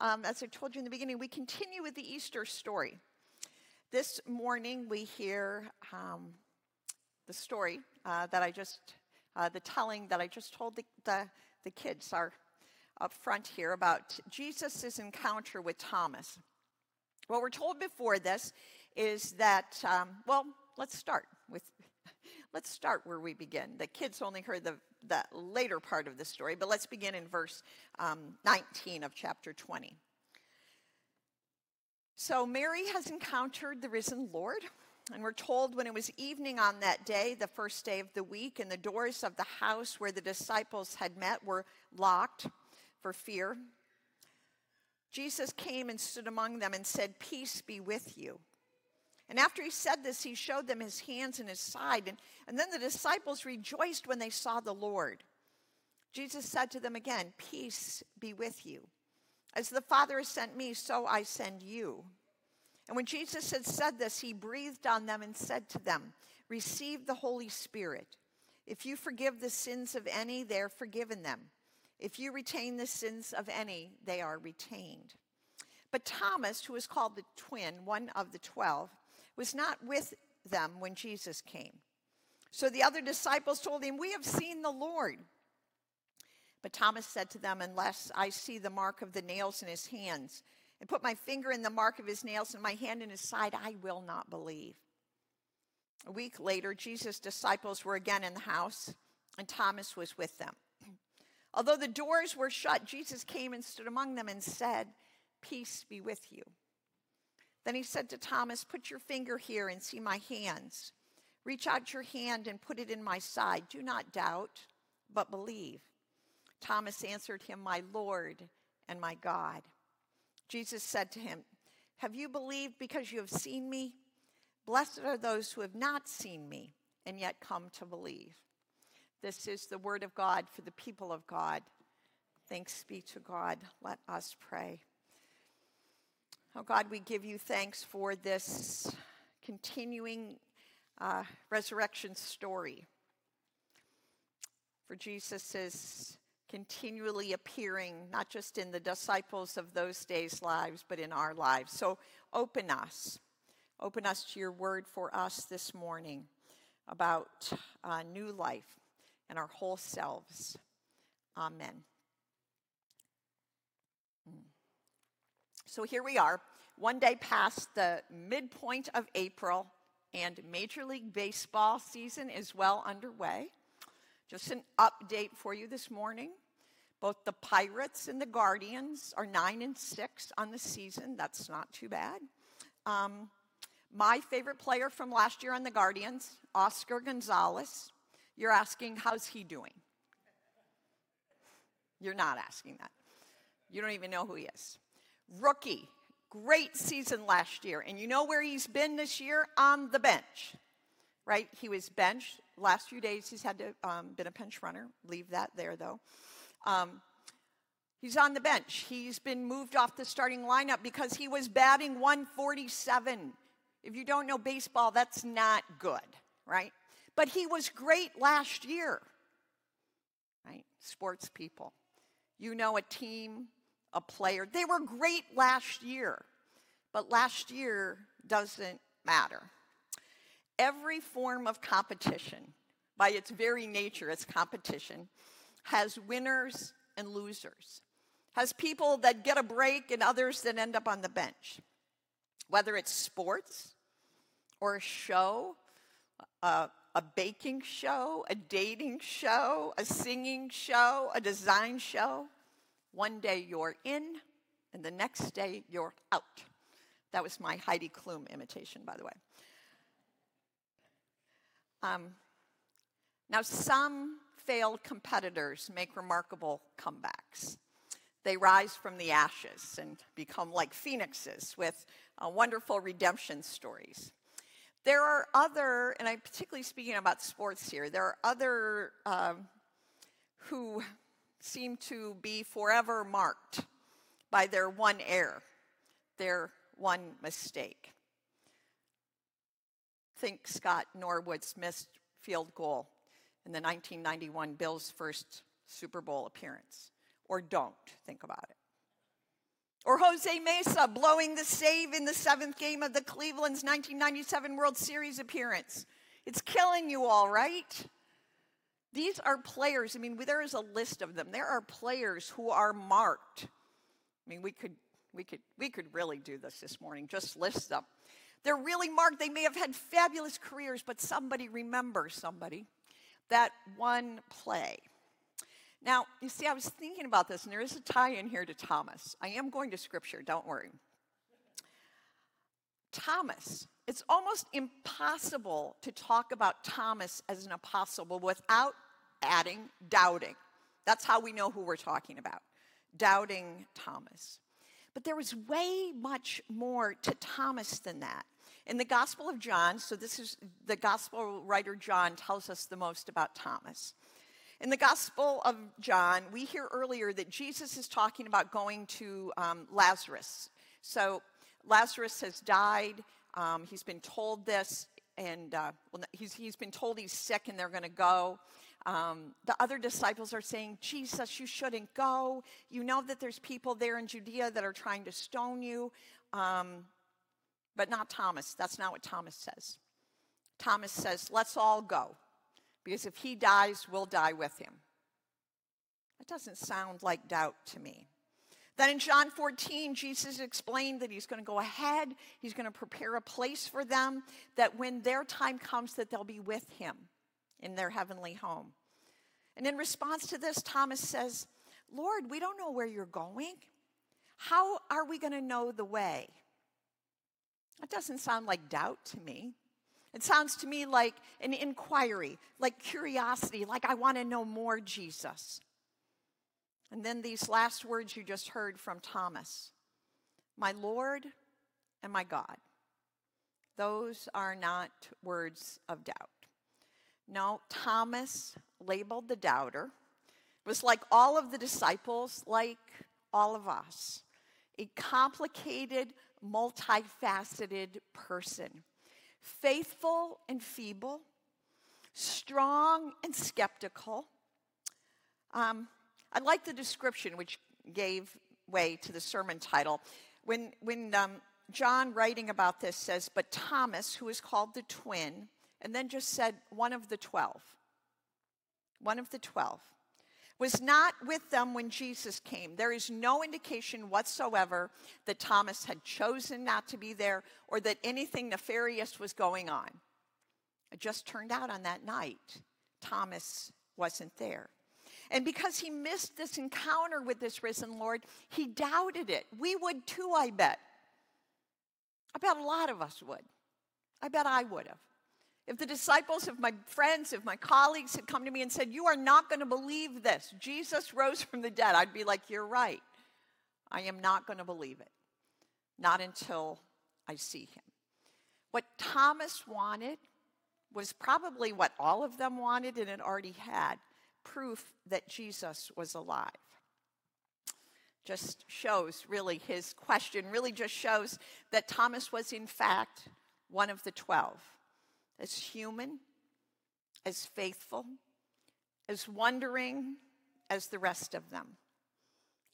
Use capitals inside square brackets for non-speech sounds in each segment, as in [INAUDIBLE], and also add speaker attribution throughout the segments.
Speaker 1: um, as I told you in the beginning, we continue with the Easter story. This morning we hear um, the story uh, that I just, uh, the telling that I just told the, the, the kids are up front here about Jesus' encounter with Thomas. What we're told before this is that, um, well, let's start let's start where we begin. The kids only heard the, the later part of the story, but let's begin in verse um, 19 of chapter 20. So Mary has encountered the risen Lord. And we're told when it was evening on that day, the first day of the week, and the doors of the house where the disciples had met were locked for fear. Jesus came and stood among them and said, Peace be with you. And after he said this, he showed them his hands and his side. And, and then the disciples rejoiced when they saw the Lord. Jesus said to them again, Peace be with you. As the Father has sent me, so I send you. And when Jesus had said this, he breathed on them and said to them, Receive the Holy Spirit. If you forgive the sins of any, they're forgiven them. If you retain the sins of any, they are retained. But Thomas, who was called the twin, one of the twelve, was not with them when Jesus came. So the other disciples told him, We have seen the Lord. But Thomas said to them, Unless I see the mark of the nails in his hands, and put my finger in the mark of his nails and my hand in his side, I will not believe. A week later, Jesus' disciples were again in the house, and Thomas was with them. [CLEARS THROAT] Although the doors were shut, Jesus came and stood among them and said, Peace be with you. Then he said to Thomas, Put your finger here and see my hands. Reach out your hand and put it in my side. Do not doubt, but believe. Thomas answered him, My Lord and my God. Jesus said to him, Have you believed because you have seen me? Blessed are those who have not seen me and yet come to believe. This is the word of God for the people of God. Thanks be to God. Let us pray. Oh God, we give you thanks for this continuing uh, resurrection story, for Jesus' is continually appearing, not just in the disciples of those days' lives, but in our lives. So open us. Open us to your word for us this morning about uh, new life and our whole selves. Amen. Hmm. So here we are, one day past the midpoint of April, and Major League Baseball season is well underway. Just an update for you this morning. Both the Pirates and the Guardians are nine and six on the season. That's not too bad. Um, my favorite player from last year on the Guardians, Oscar Gonzalez. You're asking, how's he doing? You're not asking that. You don't even know who he is. Rookie, great season last year. And you know where he's been this year? On the bench, right? He was benched last few days he's had to um, been a pinch runner. Leave that there though. Um, he's on the bench. He's been moved off the starting lineup because he was batting 147. If you don't know baseball, that's not good, right? But he was great last year, right? Sports people. You know a team, a player. They were great last year, but last year doesn't matter every form of competition, by its very nature, it's competition, has winners and losers, has people that get a break and others that end up on the bench. Whether it's sports or a show, a baking show, a dating show, a singing show, a design show, one day you're in and the next day you're out. That was my Heidi Klum imitation, by the way. Um, now, some failed competitors make remarkable comebacks. They rise from the ashes and become like phoenixes with uh, wonderful redemption stories. There are other, and I'm particularly speaking about sports here, there are other um, who seem to be forever marked by their one error, their one mistake. Think Scott Norwood's missed field goal in the 1991 Bills' first Super Bowl appearance. Or don't think about it. Or Jose Mesa blowing the save in the seventh game of the Cleveland's 1997 World Series appearance. It's killing you all, right? These are players. I mean, there is a list of them. There are players who are marked. I mean, we could, we could, we could really do this this morning, just list them. They're really marked. They may have had fabulous careers, but somebody remembers somebody that one play. Now, you see, I was thinking about this, and there is a tie in here to Thomas. I am going to scripture, don't worry. Thomas, it's almost impossible to talk about Thomas as an apostle without adding doubting. That's how we know who we're talking about doubting Thomas. But there was way much more to Thomas than that. In the Gospel of John, so this is the Gospel writer John tells us the most about Thomas. In the Gospel of John, we hear earlier that Jesus is talking about going to um, Lazarus. So Lazarus has died. Um, he's been told this, and uh, well, he's, he's been told he's sick and they're going to go. Um, the other disciples are saying, Jesus, you shouldn't go. You know that there's people there in Judea that are trying to stone you. Um, but not Thomas. That's not what Thomas says. Thomas says, let's all go, because if he dies, we'll die with him. That doesn't sound like doubt to me. Then in John 14, Jesus explained that he's going to go ahead, he's going to prepare a place for them, that when their time comes, that they'll be with him in their heavenly home. And in response to this, Thomas says, Lord, we don't know where you're going. How are we going to know the way? That doesn't sound like doubt to me. It sounds to me like an inquiry, like curiosity, like I want to know more Jesus. And then these last words you just heard from Thomas My Lord and my God. Those are not words of doubt. No, Thomas, labeled the doubter, It was like all of the disciples, like all of us, a complicated, multifaceted person faithful and feeble, strong and skeptical. Um, I like the description which gave way to the sermon title. When, when um, John, writing about this, says, But Thomas, who is called the twin, and then just said, one of the twelve. One of the twelve was not with them when Jesus came. There is no indication whatsoever that Thomas had chosen not to be there or that anything nefarious was going on. It just turned out on that night, Thomas wasn't there. And because he missed this encounter with this risen Lord, he doubted it. We would too, I bet. I bet a lot of us would. I bet I would have. If the disciples, if my friends, if my colleagues had come to me and said, You are not going to believe this, Jesus rose from the dead, I'd be like, You're right. I am not going to believe it. Not until I see him. What Thomas wanted was probably what all of them wanted and it already had proof that Jesus was alive. Just shows really his question, really just shows that Thomas was, in fact, one of the twelve as human, as faithful, as wondering as the rest of them.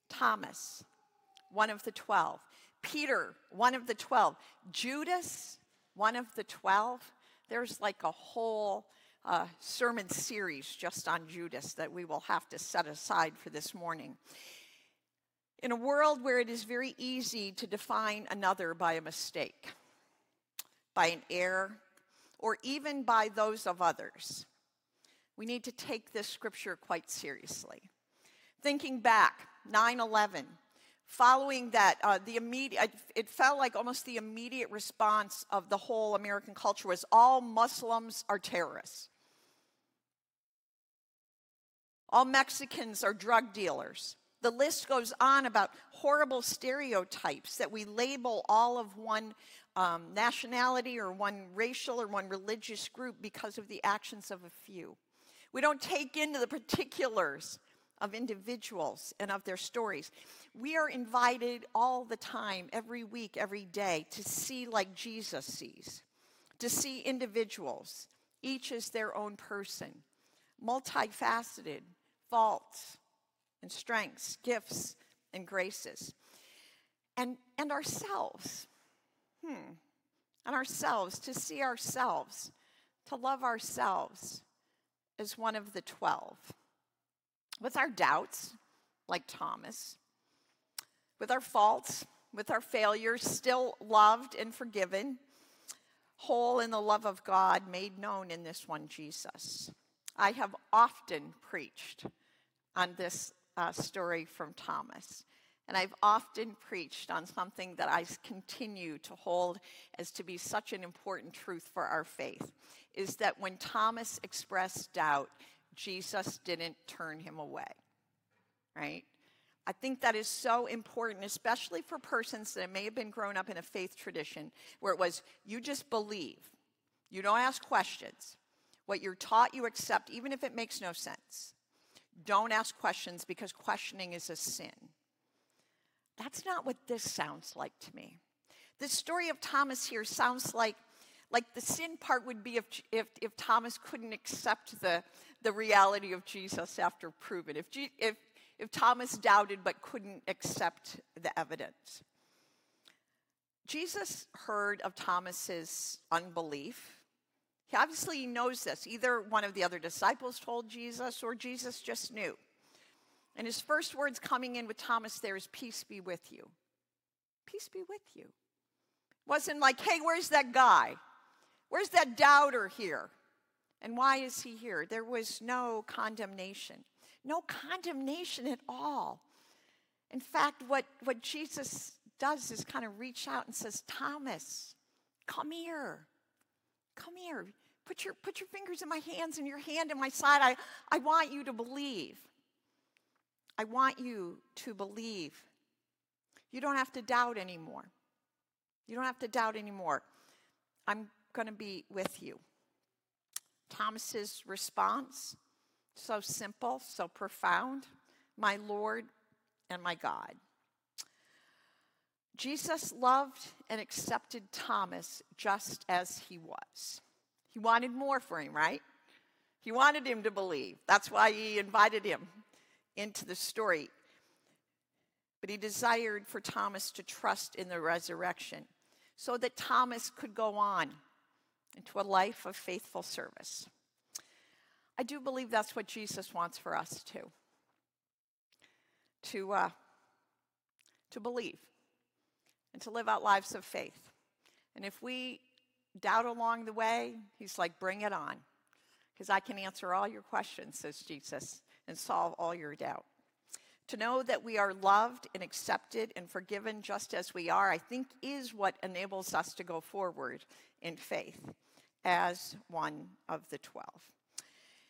Speaker 1: Thomas, one of the twelve. Peter, one of the twelve. Judas, one of the twelve. There's like a whole uh, sermon series just on Judas that we will have to set aside for this morning. In a world where it is very easy to define another by a mistake, by an error, or even by those of others. We need to take this scripture quite seriously. Thinking back, 9 11, following that, uh, the immediate, it felt like almost the immediate response of the whole American culture was all Muslims are terrorists. All Mexicans are drug dealers. The list goes on about horrible stereotypes that we label all of one um, nationality or one racial or one religious group because of the actions of a few. We don't take into the particulars of individuals and of their stories. We are invited all the time, every week, every day, to see like Jesus sees, to see individuals, each as their own person, multifaceted, faults and strengths, gifts and graces. and, and ourselves. Hmm. And ourselves, to see ourselves, to love ourselves as one of the 12. With our doubts, like Thomas, with our faults, with our failures, still loved and forgiven, whole in the love of God made known in this one Jesus. I have often preached on this uh, story from Thomas. And I've often preached on something that I continue to hold as to be such an important truth for our faith is that when Thomas expressed doubt, Jesus didn't turn him away. Right? I think that is so important, especially for persons that may have been grown up in a faith tradition where it was, you just believe. You don't ask questions. What you're taught, you accept, even if it makes no sense. Don't ask questions because questioning is a sin. That's not what this sounds like to me. The story of Thomas here sounds like, like the sin part would be if, if, if Thomas couldn't accept the, the reality of Jesus after proven, if, if, if Thomas doubted but couldn't accept the evidence. Jesus heard of Thomas's unbelief. He obviously knows this. Either one of the other disciples told Jesus or Jesus just knew. And his first words coming in with Thomas there is, Peace be with you. Peace be with you. Wasn't like, Hey, where's that guy? Where's that doubter here? And why is he here? There was no condemnation, no condemnation at all. In fact, what, what Jesus does is kind of reach out and says, Thomas, come here. Come here. Put your, put your fingers in my hands and your hand in my side. I, I want you to believe. I want you to believe. You don't have to doubt anymore. You don't have to doubt anymore. I'm going to be with you. Thomas's response, so simple, so profound. My Lord and my God. Jesus loved and accepted Thomas just as he was. He wanted more for him, right? He wanted him to believe. That's why he invited him into the story. But he desired for Thomas to trust in the resurrection so that Thomas could go on into a life of faithful service. I do believe that's what Jesus wants for us too. To, uh, to believe and to live out lives of faith. And if we doubt along the way, he's like, bring it on. Because I can answer all your questions, says Jesus and solve all your doubt. To know that we are loved and accepted and forgiven just as we are, I think, is what enables us to go forward in faith as one of the 12.